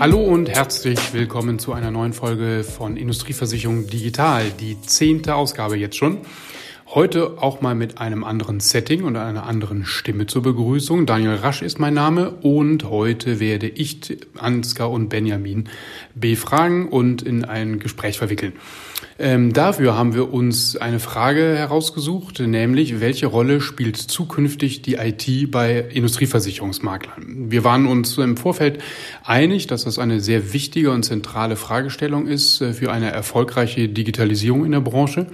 Hallo und herzlich willkommen zu einer neuen Folge von Industrieversicherung Digital, die zehnte Ausgabe jetzt schon. Heute auch mal mit einem anderen Setting und einer anderen Stimme zur Begrüßung. Daniel Rasch ist mein Name und heute werde ich Ansgar und Benjamin befragen und in ein Gespräch verwickeln. Ähm, dafür haben wir uns eine Frage herausgesucht, nämlich welche Rolle spielt zukünftig die IT bei Industrieversicherungsmaklern? Wir waren uns im Vorfeld einig, dass das eine sehr wichtige und zentrale Fragestellung ist äh, für eine erfolgreiche Digitalisierung in der Branche.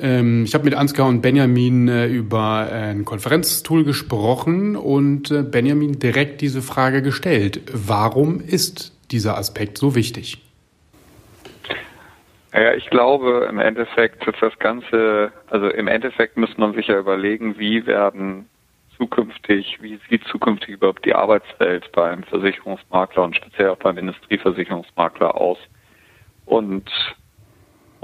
Ähm, ich habe mit Ansgar und Benjamin äh, über ein Konferenztool gesprochen und äh, Benjamin direkt diese Frage gestellt. Warum ist dieser Aspekt so wichtig? Ja, ich glaube, im Endeffekt ist das Ganze, also im Endeffekt muss man sich ja überlegen, wie werden zukünftig, wie sieht zukünftig überhaupt die Arbeitswelt beim Versicherungsmakler und speziell auch beim Industrieversicherungsmakler aus. Und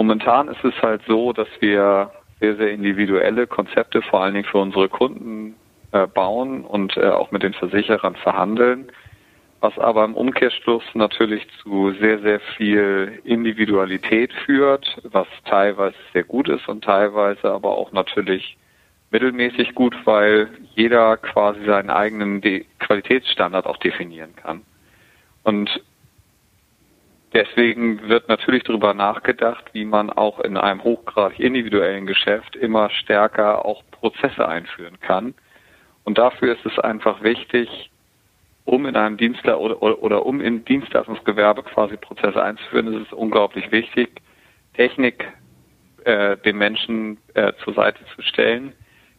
Momentan ist es halt so, dass wir sehr, sehr individuelle Konzepte vor allen Dingen für unsere Kunden äh, bauen und äh, auch mit den Versicherern verhandeln, was aber im Umkehrschluss natürlich zu sehr, sehr viel Individualität führt, was teilweise sehr gut ist und teilweise aber auch natürlich mittelmäßig gut, weil jeder quasi seinen eigenen Qualitätsstandard auch definieren kann. Und Deswegen wird natürlich darüber nachgedacht, wie man auch in einem hochgradig individuellen Geschäft immer stärker auch Prozesse einführen kann. Und dafür ist es einfach wichtig, um in einem Dienstler oder, oder, oder um im Dienstleistungsgewerbe quasi Prozesse einzuführen, ist es unglaublich wichtig, Technik äh, den Menschen äh, zur Seite zu stellen,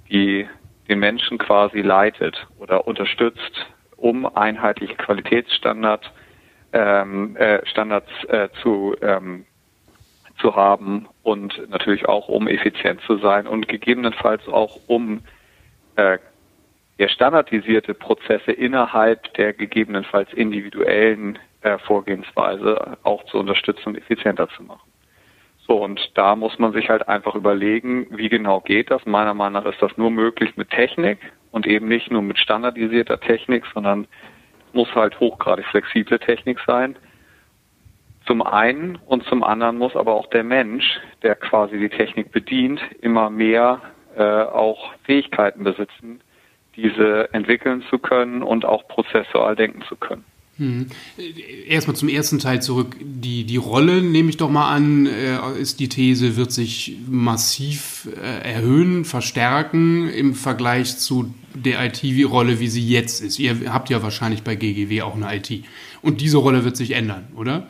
die den Menschen quasi leitet oder unterstützt, um einheitliche Qualitätsstandards ähm, äh, Standards äh, zu ähm, zu haben und natürlich auch um effizient zu sein und gegebenenfalls auch um äh, ja, standardisierte Prozesse innerhalb der gegebenenfalls individuellen äh, Vorgehensweise auch zu unterstützen und effizienter zu machen. So, und da muss man sich halt einfach überlegen, wie genau geht das. Meiner Meinung nach ist das nur möglich mit Technik und eben nicht nur mit standardisierter Technik, sondern muss halt hochgradig flexible Technik sein. Zum einen und zum anderen muss aber auch der Mensch, der quasi die Technik bedient, immer mehr äh, auch Fähigkeiten besitzen, diese entwickeln zu können und auch prozessual denken zu können. Hm. Erstmal zum ersten Teil zurück. Die, die Rolle, nehme ich doch mal an, äh, ist die These, wird sich massiv äh, erhöhen, verstärken im Vergleich zu der IT-Rolle, wie sie jetzt ist. Ihr habt ja wahrscheinlich bei GGW auch eine IT. Und diese Rolle wird sich ändern, oder?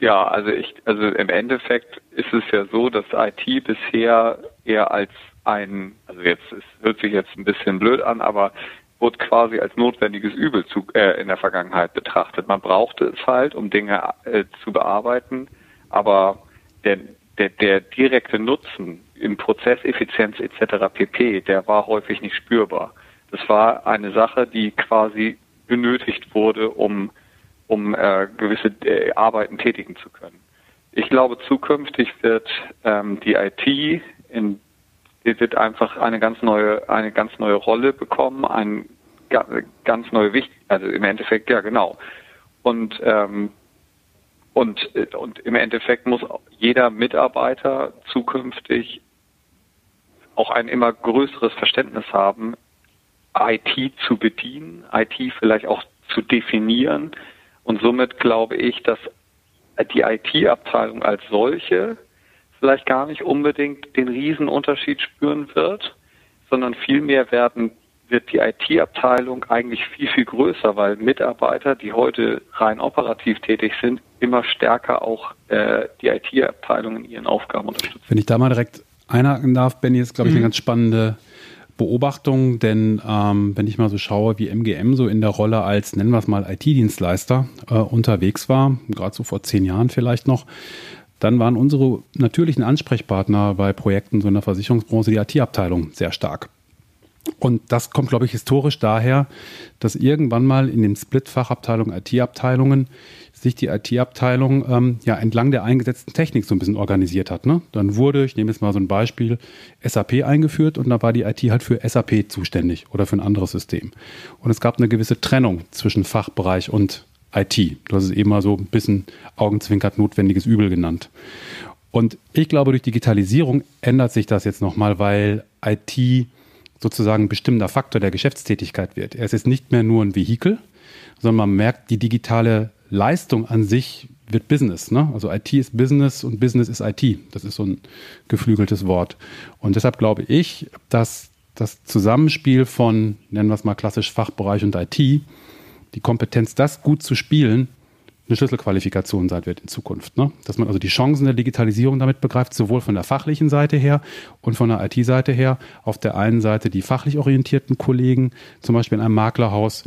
Ja, also ich, also im Endeffekt ist es ja so, dass IT bisher eher als ein, also jetzt es hört sich jetzt ein bisschen blöd an, aber wurde quasi als notwendiges Übel zu, äh, in der Vergangenheit betrachtet. Man brauchte es halt, um Dinge äh, zu bearbeiten, aber der, der, der direkte Nutzen im Prozesseffizienz etc. pp., der war häufig nicht spürbar. Das war eine Sache, die quasi benötigt wurde, um, um äh, gewisse äh, Arbeiten tätigen zu können. Ich glaube, zukünftig wird ähm, die IT in wird einfach eine ganz neue, eine ganz neue Rolle bekommen, ein ganz neue Wicht, also im Endeffekt, ja genau. Und ähm, und, und im Endeffekt muss jeder Mitarbeiter zukünftig auch ein immer größeres Verständnis haben, IT zu bedienen, IT vielleicht auch zu definieren. Und somit glaube ich, dass die IT-Abteilung als solche vielleicht gar nicht unbedingt den Riesenunterschied spüren wird, sondern vielmehr werden wird die IT-Abteilung eigentlich viel, viel größer, weil Mitarbeiter, die heute rein operativ tätig sind, immer stärker auch äh, die IT-Abteilung in ihren Aufgaben unterstützen. Wenn ich da mal direkt einhaken darf, Benny, ist, glaube ich, eine mhm. ganz spannende Beobachtung, denn ähm, wenn ich mal so schaue, wie MGM so in der Rolle als, nennen wir es mal, IT-Dienstleister äh, unterwegs war, gerade so vor zehn Jahren vielleicht noch, dann waren unsere natürlichen Ansprechpartner bei Projekten so in der Versicherungsbranche die IT-Abteilung sehr stark. Und das kommt, glaube ich, historisch daher, dass irgendwann mal in den Split-Fachabteilungen, IT-Abteilungen, sich die IT-Abteilung ähm, ja entlang der eingesetzten Technik so ein bisschen organisiert hat. Ne? Dann wurde, ich nehme jetzt mal so ein Beispiel, SAP eingeführt und da war die IT halt für SAP zuständig oder für ein anderes System. Und es gab eine gewisse Trennung zwischen Fachbereich und IT. Du hast es eben mal so ein bisschen augenzwinkert notwendiges Übel genannt. Und ich glaube, durch Digitalisierung ändert sich das jetzt nochmal, weil IT sozusagen ein bestimmender Faktor der Geschäftstätigkeit wird. Er ist nicht mehr nur ein Vehikel, sondern man merkt, die digitale Leistung an sich wird Business. Ne? Also IT ist Business und Business ist IT. Das ist so ein geflügeltes Wort. Und deshalb glaube ich, dass das Zusammenspiel von, nennen wir es mal klassisch Fachbereich und IT, die Kompetenz, das gut zu spielen, eine Schlüsselqualifikation sein wird in Zukunft. Ne? Dass man also die Chancen der Digitalisierung damit begreift, sowohl von der fachlichen Seite her und von der IT-Seite her. Auf der einen Seite die fachlich orientierten Kollegen, zum Beispiel in einem Maklerhaus,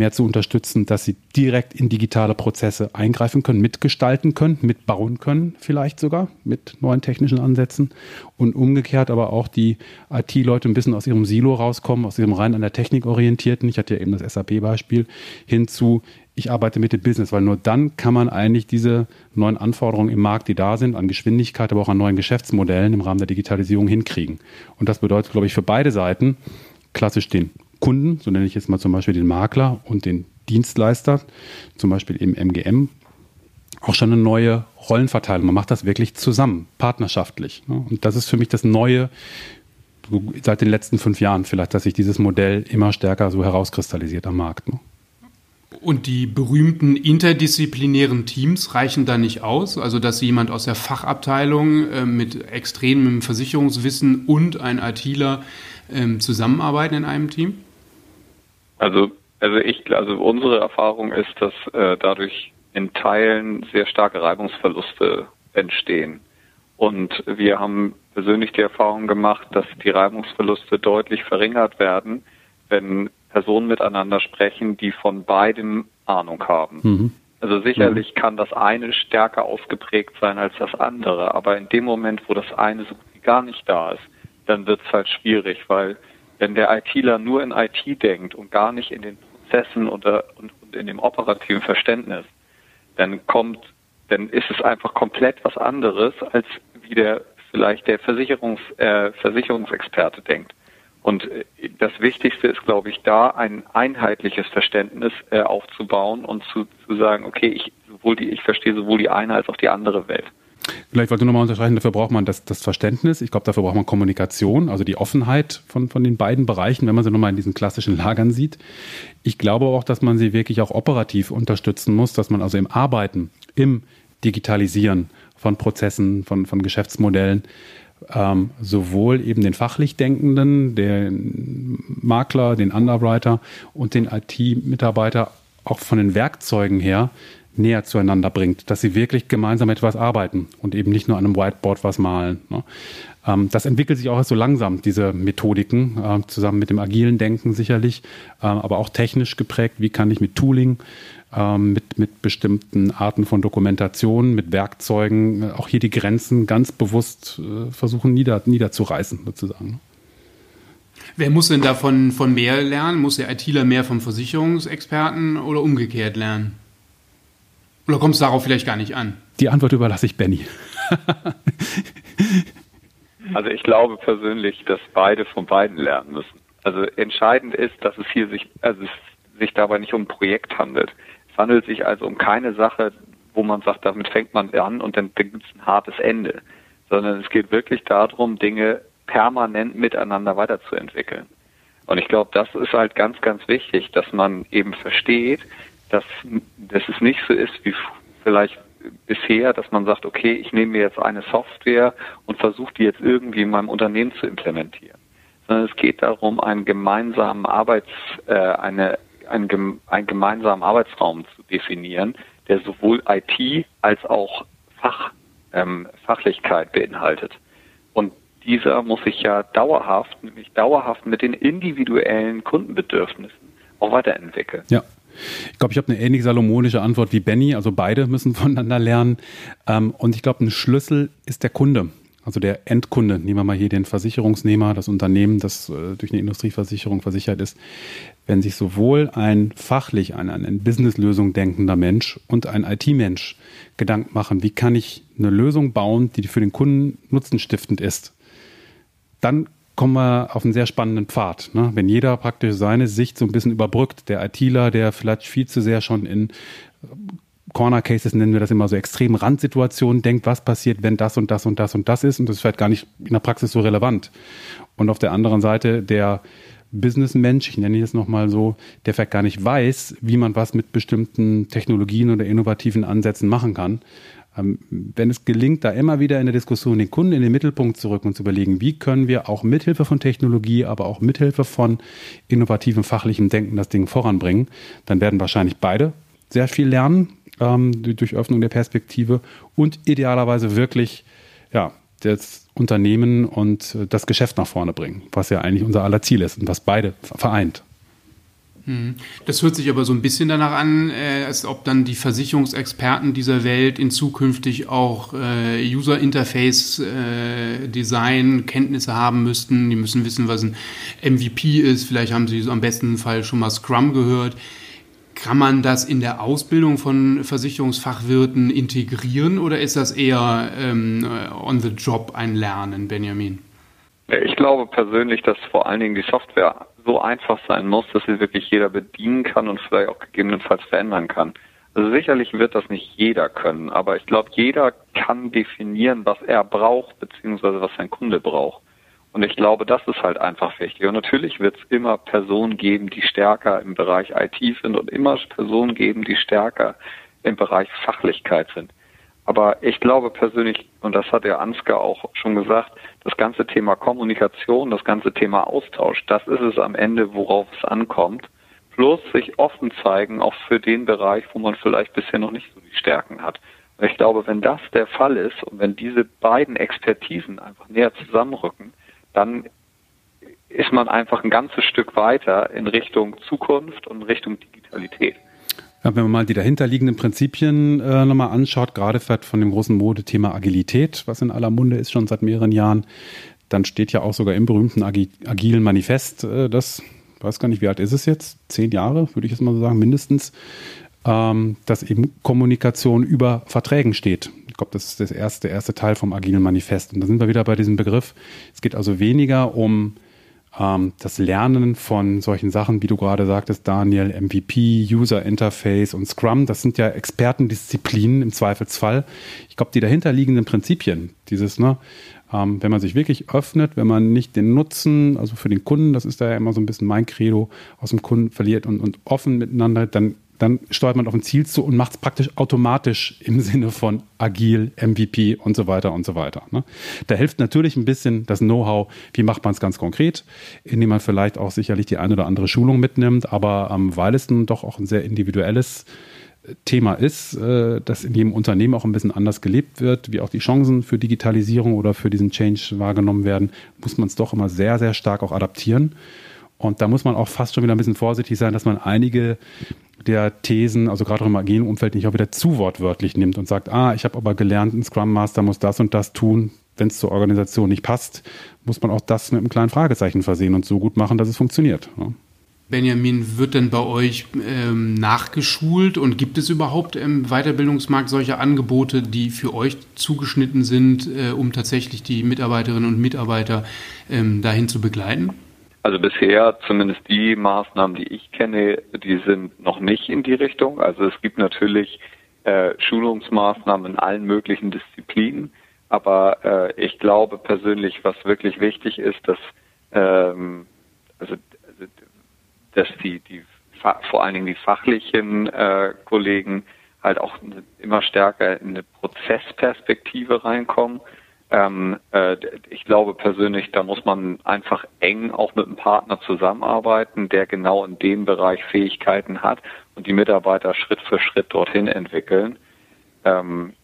mehr zu unterstützen, dass sie direkt in digitale Prozesse eingreifen können, mitgestalten können, mitbauen können, vielleicht sogar mit neuen technischen Ansätzen und umgekehrt aber auch die IT-Leute ein bisschen aus ihrem Silo rauskommen, aus ihrem rein an der Technik orientierten, ich hatte ja eben das SAP-Beispiel, hinzu, ich arbeite mit dem Business, weil nur dann kann man eigentlich diese neuen Anforderungen im Markt, die da sind, an Geschwindigkeit, aber auch an neuen Geschäftsmodellen im Rahmen der Digitalisierung hinkriegen. Und das bedeutet, glaube ich, für beide Seiten klassisch den Kunden, so nenne ich jetzt mal zum Beispiel den Makler und den Dienstleister, zum Beispiel im MGM, auch schon eine neue Rollenverteilung. Man macht das wirklich zusammen, partnerschaftlich. Ne? Und das ist für mich das Neue seit den letzten fünf Jahren vielleicht, dass sich dieses Modell immer stärker so herauskristallisiert am Markt. Und die berühmten interdisziplinären Teams reichen da nicht aus? Also, dass jemand aus der Fachabteilung äh, mit extremem Versicherungswissen und ein ITler äh, zusammenarbeiten in einem Team? Also, also ich, also unsere Erfahrung ist, dass äh, dadurch in Teilen sehr starke Reibungsverluste entstehen. Und wir haben persönlich die Erfahrung gemacht, dass die Reibungsverluste deutlich verringert werden, wenn Personen miteinander sprechen, die von beidem Ahnung haben. Mhm. Also sicherlich kann das eine stärker ausgeprägt sein als das andere, aber in dem Moment, wo das eine so gut wie gar nicht da ist, dann wird es halt schwierig, weil wenn der ITler nur in IT denkt und gar nicht in den Prozessen oder, und, und in dem operativen Verständnis, dann kommt, dann ist es einfach komplett was anderes, als wie der vielleicht der Versicherungs, äh, Versicherungsexperte denkt. Und äh, das Wichtigste ist, glaube ich, da ein einheitliches Verständnis äh, aufzubauen und zu, zu sagen, okay, ich, sowohl die, ich verstehe sowohl die eine als auch die andere Welt. Vielleicht wollte ich nochmal unterstreichen, dafür braucht man das, das Verständnis. Ich glaube, dafür braucht man Kommunikation, also die Offenheit von, von den beiden Bereichen, wenn man sie nochmal in diesen klassischen Lagern sieht. Ich glaube auch, dass man sie wirklich auch operativ unterstützen muss, dass man also im Arbeiten, im Digitalisieren von Prozessen, von, von Geschäftsmodellen, ähm, sowohl eben den fachlich Denkenden, den Makler, den Underwriter und den IT-Mitarbeiter auch von den Werkzeugen her näher zueinander bringt, dass sie wirklich gemeinsam etwas arbeiten und eben nicht nur an einem Whiteboard was malen. Ne? Ähm, das entwickelt sich auch erst so langsam, diese Methodiken, äh, zusammen mit dem agilen Denken sicherlich, äh, aber auch technisch geprägt. Wie kann ich mit Tooling, äh, mit, mit bestimmten Arten von Dokumentation, mit Werkzeugen äh, auch hier die Grenzen ganz bewusst äh, versuchen nieder, niederzureißen, sozusagen. Wer muss denn davon von mehr lernen? Muss der ITler mehr vom Versicherungsexperten oder umgekehrt lernen? Oder kommt es darauf vielleicht gar nicht an? Die Antwort überlasse ich Benny. also ich glaube persönlich, dass beide von beiden lernen müssen. Also entscheidend ist, dass es hier sich, also es sich dabei nicht um ein Projekt handelt. Es handelt sich also um keine Sache, wo man sagt, damit fängt man an und dann gibt es ein hartes Ende, sondern es geht wirklich darum, Dinge permanent miteinander weiterzuentwickeln. Und ich glaube, das ist halt ganz, ganz wichtig, dass man eben versteht, dass, dass es nicht so ist wie vielleicht bisher, dass man sagt, okay, ich nehme mir jetzt eine Software und versuche die jetzt irgendwie in meinem Unternehmen zu implementieren. Sondern es geht darum, einen gemeinsamen Arbeits, äh, eine, einen, einen gemeinsamen Arbeitsraum zu definieren, der sowohl IT als auch Fach, ähm, Fachlichkeit beinhaltet. Und dieser muss sich ja dauerhaft, nämlich dauerhaft mit den individuellen Kundenbedürfnissen auch weiterentwickeln. Ja. Ich glaube, ich habe eine ähnlich salomonische Antwort wie Benny. Also beide müssen voneinander lernen. Ähm, und ich glaube, ein Schlüssel ist der Kunde. Also der Endkunde, nehmen wir mal hier den Versicherungsnehmer, das Unternehmen, das äh, durch eine Industrieversicherung versichert ist. Wenn sich sowohl ein fachlich, ein, ein Businesslösung denkender Mensch und ein IT-Mensch Gedanken machen, wie kann ich eine Lösung bauen, die für den Kunden nutzenstiftend ist, dann kommen wir auf einen sehr spannenden Pfad. Ne? Wenn jeder praktisch seine Sicht so ein bisschen überbrückt, der ITler, der vielleicht viel zu sehr schon in Corner Cases nennen wir das immer so extrem Randsituationen denkt, was passiert, wenn das und das und das und das ist und das ist vielleicht gar nicht in der Praxis so relevant. Und auf der anderen Seite der Businessmensch, ich nenne ihn jetzt nochmal so, der vielleicht gar nicht weiß, wie man was mit bestimmten Technologien oder innovativen Ansätzen machen kann. Ähm, wenn es gelingt, da immer wieder in der Diskussion den Kunden in den Mittelpunkt zu rücken und zu überlegen, wie können wir auch mithilfe von Technologie, aber auch mithilfe von innovativem fachlichem Denken das Ding voranbringen, dann werden wahrscheinlich beide sehr viel lernen ähm, durch Öffnung der Perspektive und idealerweise wirklich ja, das Unternehmen und äh, das Geschäft nach vorne bringen, was ja eigentlich unser aller Ziel ist und was beide vereint. Hm. Das hört sich aber so ein bisschen danach an, äh, als ob dann die Versicherungsexperten dieser Welt in zukünftig auch äh, User Interface Design Kenntnisse haben müssten. Die müssen wissen, was ein MVP ist. Vielleicht haben sie am besten Fall schon mal Scrum gehört. Kann man das in der Ausbildung von Versicherungsfachwirten integrieren oder ist das eher ähm, on the job ein Lernen, Benjamin? Ich glaube persönlich, dass vor allen Dingen die Software so einfach sein muss, dass sie wirklich jeder bedienen kann und vielleicht auch gegebenenfalls verändern kann. Also sicherlich wird das nicht jeder können, aber ich glaube, jeder kann definieren, was er braucht, beziehungsweise was sein Kunde braucht. Und ich glaube, das ist halt einfach wichtig. Und natürlich wird es immer Personen geben, die stärker im Bereich IT sind und immer Personen geben, die stärker im Bereich Fachlichkeit sind. Aber ich glaube persönlich, und das hat der Ansgar auch schon gesagt, das ganze Thema Kommunikation, das ganze Thema Austausch, das ist es am Ende, worauf es ankommt. Plus sich offen zeigen, auch für den Bereich, wo man vielleicht bisher noch nicht so die Stärken hat. Ich glaube, wenn das der Fall ist und wenn diese beiden Expertisen einfach näher zusammenrücken, dann ist man einfach ein ganzes Stück weiter in Richtung Zukunft und Richtung Digitalität. Wenn man mal die dahinterliegenden Prinzipien äh, nochmal anschaut, gerade von dem großen Modethema Agilität, was in aller Munde ist schon seit mehreren Jahren, dann steht ja auch sogar im berühmten Agi agilen Manifest, äh, das, weiß gar nicht, wie alt ist es jetzt? Zehn Jahre, würde ich jetzt mal so sagen, mindestens, ähm, dass eben Kommunikation über Verträgen steht. Ich glaube, das ist das erste, der erste Teil vom Agilen Manifest. Und da sind wir wieder bei diesem Begriff. Es geht also weniger um ähm, das Lernen von solchen Sachen, wie du gerade sagtest, Daniel, MVP, User Interface und Scrum. Das sind ja Expertendisziplinen im Zweifelsfall. Ich glaube, die dahinterliegenden Prinzipien, dieses, ne, ähm, wenn man sich wirklich öffnet, wenn man nicht den Nutzen, also für den Kunden, das ist da ja immer so ein bisschen mein Credo, aus dem Kunden verliert und, und offen miteinander, dann dann steuert man auf ein Ziel zu und macht es praktisch automatisch im Sinne von agil, MVP und so weiter und so weiter. Ne? Da hilft natürlich ein bisschen das Know-how, wie macht man es ganz konkret, indem man vielleicht auch sicherlich die eine oder andere Schulung mitnimmt, aber ähm, weil es nun doch auch ein sehr individuelles äh, Thema ist, äh, das in jedem Unternehmen auch ein bisschen anders gelebt wird, wie auch die Chancen für Digitalisierung oder für diesen Change wahrgenommen werden, muss man es doch immer sehr, sehr stark auch adaptieren. Und da muss man auch fast schon wieder ein bisschen vorsichtig sein, dass man einige der Thesen, also gerade im agilen Umfeld, nicht auch wieder zu wortwörtlich nimmt und sagt, ah, ich habe aber gelernt, ein Scrum Master muss das und das tun. Wenn es zur Organisation nicht passt, muss man auch das mit einem kleinen Fragezeichen versehen und so gut machen, dass es funktioniert. Ja. Benjamin, wird denn bei euch ähm, nachgeschult und gibt es überhaupt im Weiterbildungsmarkt solche Angebote, die für euch zugeschnitten sind, äh, um tatsächlich die Mitarbeiterinnen und Mitarbeiter ähm, dahin zu begleiten? Also bisher zumindest die Maßnahmen, die ich kenne, die sind noch nicht in die Richtung. Also es gibt natürlich äh, Schulungsmaßnahmen in allen möglichen Disziplinen, aber äh, ich glaube persönlich, was wirklich wichtig ist, dass ähm, also, dass die die vor allen Dingen die fachlichen äh, Kollegen halt auch immer stärker in eine Prozessperspektive reinkommen ähm, äh, ich glaube persönlich, da muss man einfach eng auch mit einem Partner zusammenarbeiten, der genau in dem Bereich Fähigkeiten hat und die Mitarbeiter Schritt für Schritt dorthin entwickeln. Ähm,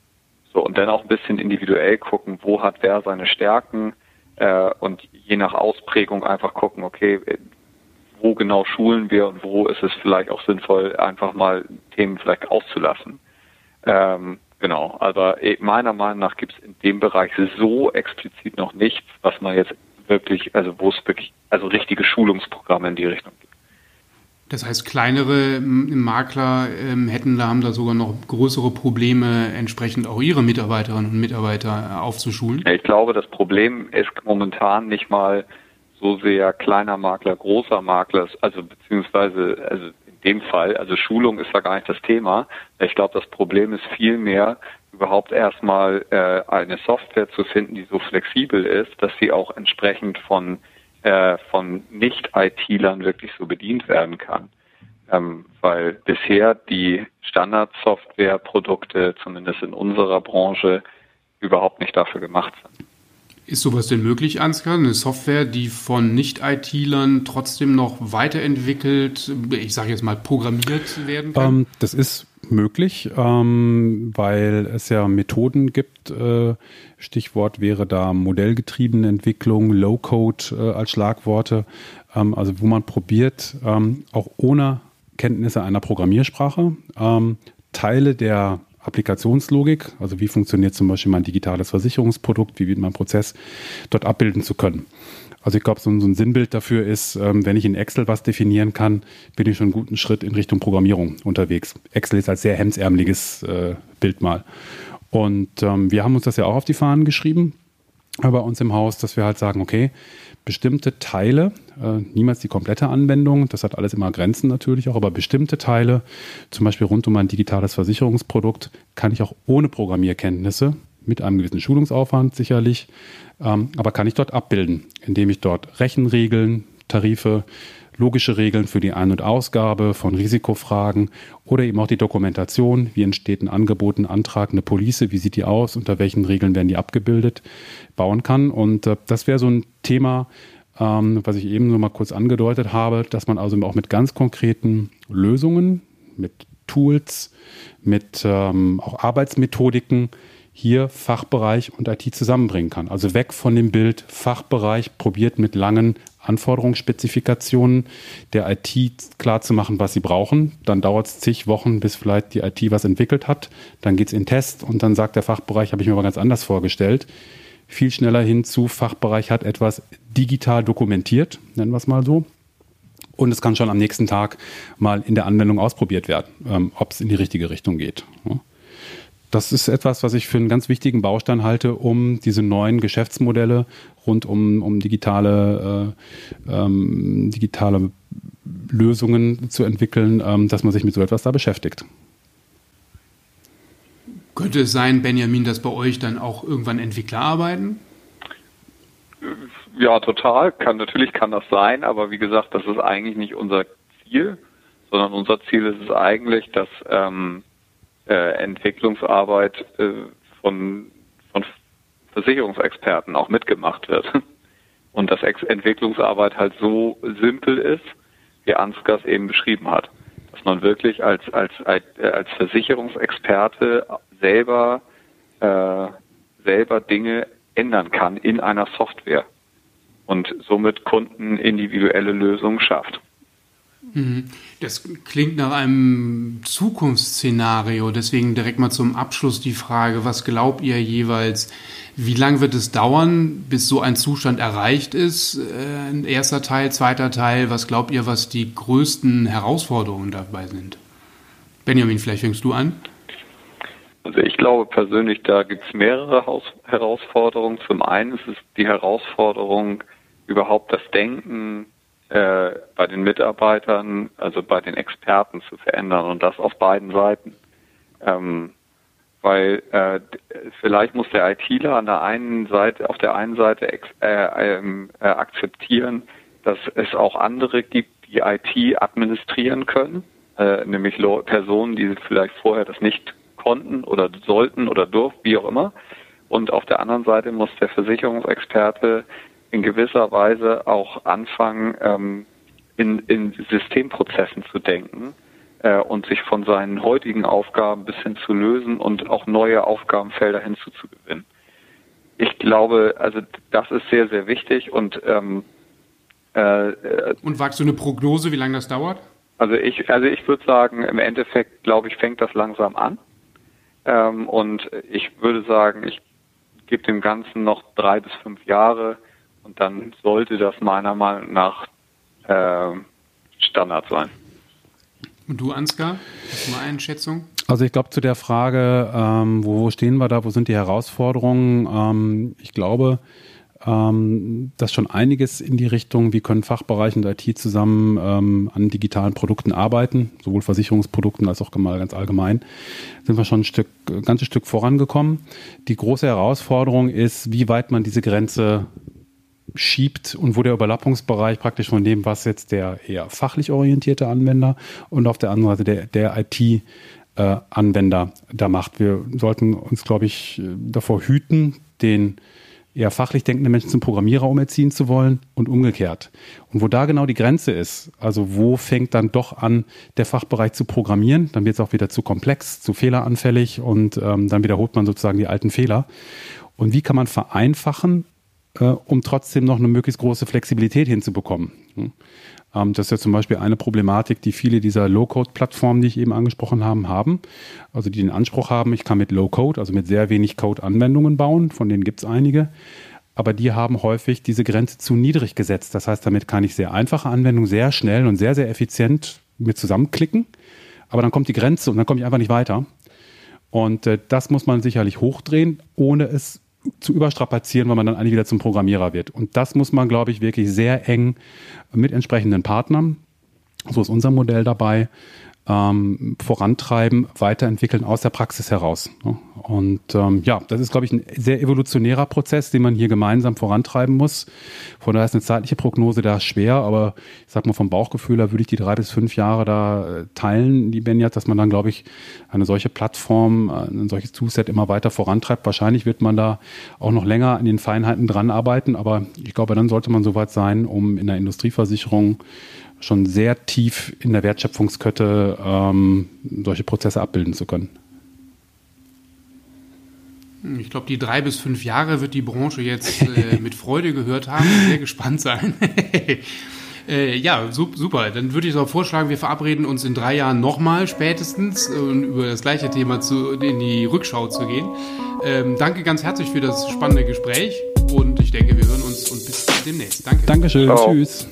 so und dann auch ein bisschen individuell gucken, wo hat wer seine Stärken äh, und je nach Ausprägung einfach gucken, okay, wo genau schulen wir und wo ist es vielleicht auch sinnvoll, einfach mal Themen vielleicht auszulassen. Ähm, Genau, aber äh, meiner Meinung nach gibt es in dem Bereich so explizit noch nichts, was man jetzt wirklich, also wo es wirklich, also richtige Schulungsprogramme in die Richtung gibt. Das heißt, kleinere Makler ähm, hätten da, haben da sogar noch größere Probleme, entsprechend auch ihre Mitarbeiterinnen und Mitarbeiter äh, aufzuschulen? Ich glaube, das Problem ist momentan nicht mal so sehr kleiner Makler, großer Makler, also beziehungsweise also dem Fall, also Schulung ist da gar nicht das Thema. Ich glaube, das Problem ist vielmehr überhaupt erstmal äh, eine Software zu finden, die so flexibel ist, dass sie auch entsprechend von äh, von Nicht-IT-Lern wirklich so bedient werden kann. Ähm, weil bisher die Standard-Software-Produkte, zumindest in unserer Branche, überhaupt nicht dafür gemacht sind. Ist sowas denn möglich, Ansgar? Eine Software, die von Nicht-IT-Lern trotzdem noch weiterentwickelt, ich sage jetzt mal programmiert werden kann? Ähm, das ist möglich, ähm, weil es ja Methoden gibt. Äh, Stichwort wäre da modellgetriebene Entwicklung, Low-Code äh, als Schlagworte. Ähm, also wo man probiert, ähm, auch ohne Kenntnisse einer Programmiersprache ähm, Teile der Applikationslogik, also wie funktioniert zum Beispiel mein digitales Versicherungsprodukt, wie wird mein Prozess, dort abbilden zu können. Also ich glaube, so, ein Sinnbild dafür ist, ähm, wenn ich in Excel was definieren kann, bin ich schon einen guten Schritt in Richtung Programmierung unterwegs. Excel ist als sehr hemdsärmeliges äh, Bild mal. Und ähm, wir haben uns das ja auch auf die Fahnen geschrieben bei uns im Haus, dass wir halt sagen, okay, bestimmte Teile, äh, niemals die komplette Anwendung, das hat alles immer Grenzen natürlich auch, aber bestimmte Teile, zum Beispiel rund um ein digitales Versicherungsprodukt, kann ich auch ohne Programmierkenntnisse mit einem gewissen Schulungsaufwand sicherlich, ähm, aber kann ich dort abbilden, indem ich dort Rechenregeln, Tarife, logische Regeln für die Ein- und Ausgabe von Risikofragen oder eben auch die Dokumentation, wie entsteht ein Angebot, ein Antrag, eine Police, wie sieht die aus, unter welchen Regeln werden die abgebildet, bauen kann. Und äh, das wäre so ein Thema, ähm, was ich eben so mal kurz angedeutet habe, dass man also auch mit ganz konkreten Lösungen, mit Tools, mit ähm, auch Arbeitsmethodiken hier Fachbereich und IT zusammenbringen kann. Also weg von dem Bild Fachbereich probiert mit langen Anforderungsspezifikationen der IT klarzumachen, was sie brauchen. Dann dauert es zig Wochen, bis vielleicht die IT was entwickelt hat. Dann geht es in Test und dann sagt der Fachbereich, habe ich mir aber ganz anders vorgestellt. Viel schneller hin zu Fachbereich hat etwas digital dokumentiert, nennen wir es mal so. Und es kann schon am nächsten Tag mal in der Anwendung ausprobiert werden, ähm, ob es in die richtige Richtung geht. Ja das ist etwas, was ich für einen ganz wichtigen Baustein halte, um diese neuen Geschäftsmodelle rund um, um digitale, äh, ähm, digitale Lösungen zu entwickeln, ähm, dass man sich mit so etwas da beschäftigt. Könnte es sein, Benjamin, dass bei euch dann auch irgendwann Entwickler arbeiten? Ja, total. Kann, natürlich kann das sein, aber wie gesagt, das ist eigentlich nicht unser Ziel, sondern unser Ziel ist es eigentlich, dass ähm, äh, Entwicklungsarbeit äh, von, von Versicherungsexperten auch mitgemacht wird. Und dass Ex Entwicklungsarbeit halt so simpel ist, wie Ansgar es eben beschrieben hat. Dass man wirklich als, als, als Versicherungsexperte selber, äh, selber Dinge ändern kann in einer Software und somit Kunden individuelle Lösungen schafft. Mhm. Das klingt nach einem Zukunftsszenario. Deswegen direkt mal zum Abschluss die Frage, was glaubt ihr jeweils, wie lange wird es dauern, bis so ein Zustand erreicht ist? Äh, erster Teil, zweiter Teil, was glaubt ihr, was die größten Herausforderungen dabei sind? Benjamin, vielleicht fängst du an. Also ich glaube persönlich, da gibt es mehrere Haus Herausforderungen. Zum einen ist es die Herausforderung, überhaupt das Denken äh, bei den Mitarbeitern, also bei den Experten zu verändern und das auf beiden Seiten. Ähm, weil äh, vielleicht muss der ITler an der einen Seite, auf der einen Seite äh, ähm, äh, akzeptieren, dass es auch andere gibt, die IT administrieren können, äh, nämlich Personen, die vielleicht vorher das nicht konnten oder sollten oder durften, wie auch immer. Und auf der anderen Seite muss der Versicherungsexperte in gewisser Weise auch anfangen, ähm, in, in Systemprozessen zu denken äh, und sich von seinen heutigen Aufgaben bis hin zu lösen und auch neue Aufgabenfelder hinzuzugewinnen. Ich glaube, also das ist sehr, sehr wichtig und ähm, äh, und wagst du eine Prognose, wie lange das dauert? Also ich, also ich würde sagen, im Endeffekt, glaube ich, fängt das langsam an. Ähm, und ich würde sagen, ich gebe dem Ganzen noch drei bis fünf Jahre, und dann sollte das meiner Meinung nach äh, Standard sein. Und du, Ansgar, hast du mal eine Einschätzung? Also ich glaube zu der Frage, ähm, wo, wo, stehen wir da, wo sind die Herausforderungen? Ähm, ich glaube, ähm, dass schon einiges in die Richtung, wie können Fachbereich und IT zusammen ähm, an digitalen Produkten arbeiten, sowohl Versicherungsprodukten als auch mal ganz allgemein, sind wir schon ein Stück, ein ganzes Stück vorangekommen. Die große Herausforderung ist, wie weit man diese Grenze schiebt und wo der Überlappungsbereich praktisch von dem, was jetzt der eher fachlich orientierte Anwender und auf der anderen Seite der, der IT äh, Anwender da macht. Wir sollten uns, glaube ich, davor hüten, den eher fachlich denkenden Menschen zum Programmierer umerziehen zu wollen und umgekehrt. Und wo da genau die Grenze ist, also wo fängt dann doch an, der Fachbereich zu programmieren, dann wird es auch wieder zu komplex, zu fehleranfällig und ähm, dann wiederholt man sozusagen die alten Fehler. Und wie kann man vereinfachen, um trotzdem noch eine möglichst große Flexibilität hinzubekommen? Hm? Ähm, das ist ja zum Beispiel eine Problematik, die viele dieser Low-Code-Plattformen, die ich eben angesprochen habe, haben. Also die den Anspruch haben, ich kann mit Low-Code, also mit sehr wenig Code Anwendungen bauen, von denen gibt es einige. Aber die haben häufig diese Grenze zu niedrig gesetzt. Das heißt, damit kann ich sehr einfache Anwendungen sehr schnell und sehr, sehr effizient mit zusammenklicken. Aber dann kommt die Grenze und dann komme ich einfach nicht weiter. Und äh, das muss man sicherlich hochdrehen, ohne es zu überstrapazieren, weil man dann eigentlich wieder zum Programmierer wird. Und das muss man, glaube ich, wirklich sehr eng mit entsprechenden Partnern, so ist unser Modell dabei, ähm, vorantreiben, weiterentwickeln aus der Praxis heraus. Ne? Und ähm, ja, das ist, glaube ich, ein sehr evolutionärer Prozess, den man hier gemeinsam vorantreiben muss. Von daher ist eine zeitliche Prognose da schwer, aber ich sag mal vom Bauchgefühl her würde ich die drei bis fünf Jahre da äh, teilen, die Benjat, dass man dann, glaube ich, eine solche Plattform, äh, ein solches Toolset immer weiter vorantreibt. Wahrscheinlich wird man da auch noch länger an den Feinheiten dran arbeiten, aber ich glaube, dann sollte man soweit sein, um in der Industrieversicherung schon sehr tief in der Wertschöpfungskette ähm, solche Prozesse abbilden zu können. Ich glaube, die drei bis fünf Jahre wird die Branche jetzt äh, mit Freude gehört haben und sehr gespannt sein. äh, ja, super. Dann würde ich auch vorschlagen, wir verabreden uns in drei Jahren nochmal spätestens, um über das gleiche Thema zu, in die Rückschau zu gehen. Ähm, danke ganz herzlich für das spannende Gespräch und ich denke, wir hören uns und bis demnächst. Danke. Dankeschön. Ciao. Tschüss.